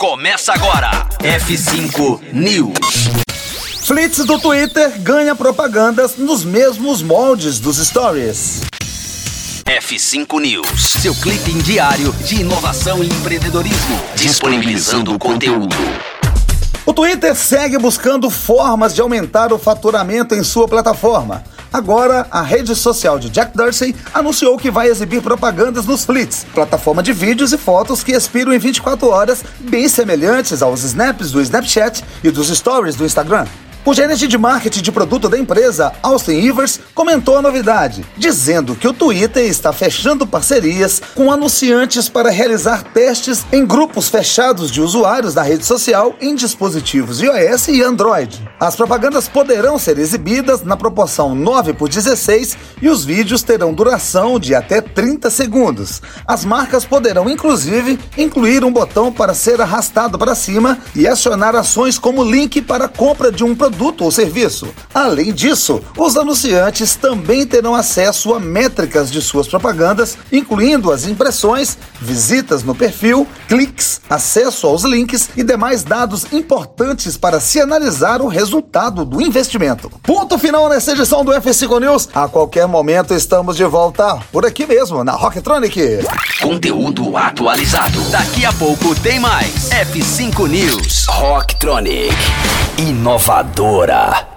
Começa agora. F5 News. Flits do Twitter ganha propagandas nos mesmos moldes dos stories. F5 News, seu clipe diário de inovação e empreendedorismo, disponibilizando o conteúdo. O Twitter segue buscando formas de aumentar o faturamento em sua plataforma. Agora, a rede social de Jack Dorsey anunciou que vai exibir propagandas nos Flits, plataforma de vídeos e fotos que expiram em 24 horas, bem semelhantes aos snaps do Snapchat e dos stories do Instagram. O gerente de marketing de produto da empresa, Austin Ivers, comentou a novidade, dizendo que o Twitter está fechando parcerias com anunciantes para realizar testes em grupos fechados de usuários da rede social em dispositivos iOS e Android. As propagandas poderão ser exibidas na proporção 9 por 16 e os vídeos terão duração de até 30 segundos. As marcas poderão, inclusive, incluir um botão para ser arrastado para cima e acionar ações como link para compra de um produto produto ou serviço. Além disso, os anunciantes também terão acesso a métricas de suas propagandas, incluindo as impressões, visitas no perfil, cliques, acesso aos links e demais dados importantes para se analisar o resultado do investimento. Ponto final nessa edição do F5 News. A qualquer momento estamos de volta por aqui mesmo, na Rocktronic. Conteúdo atualizado. Daqui a pouco tem mais. F5 News. Rocktronic. Inovadora.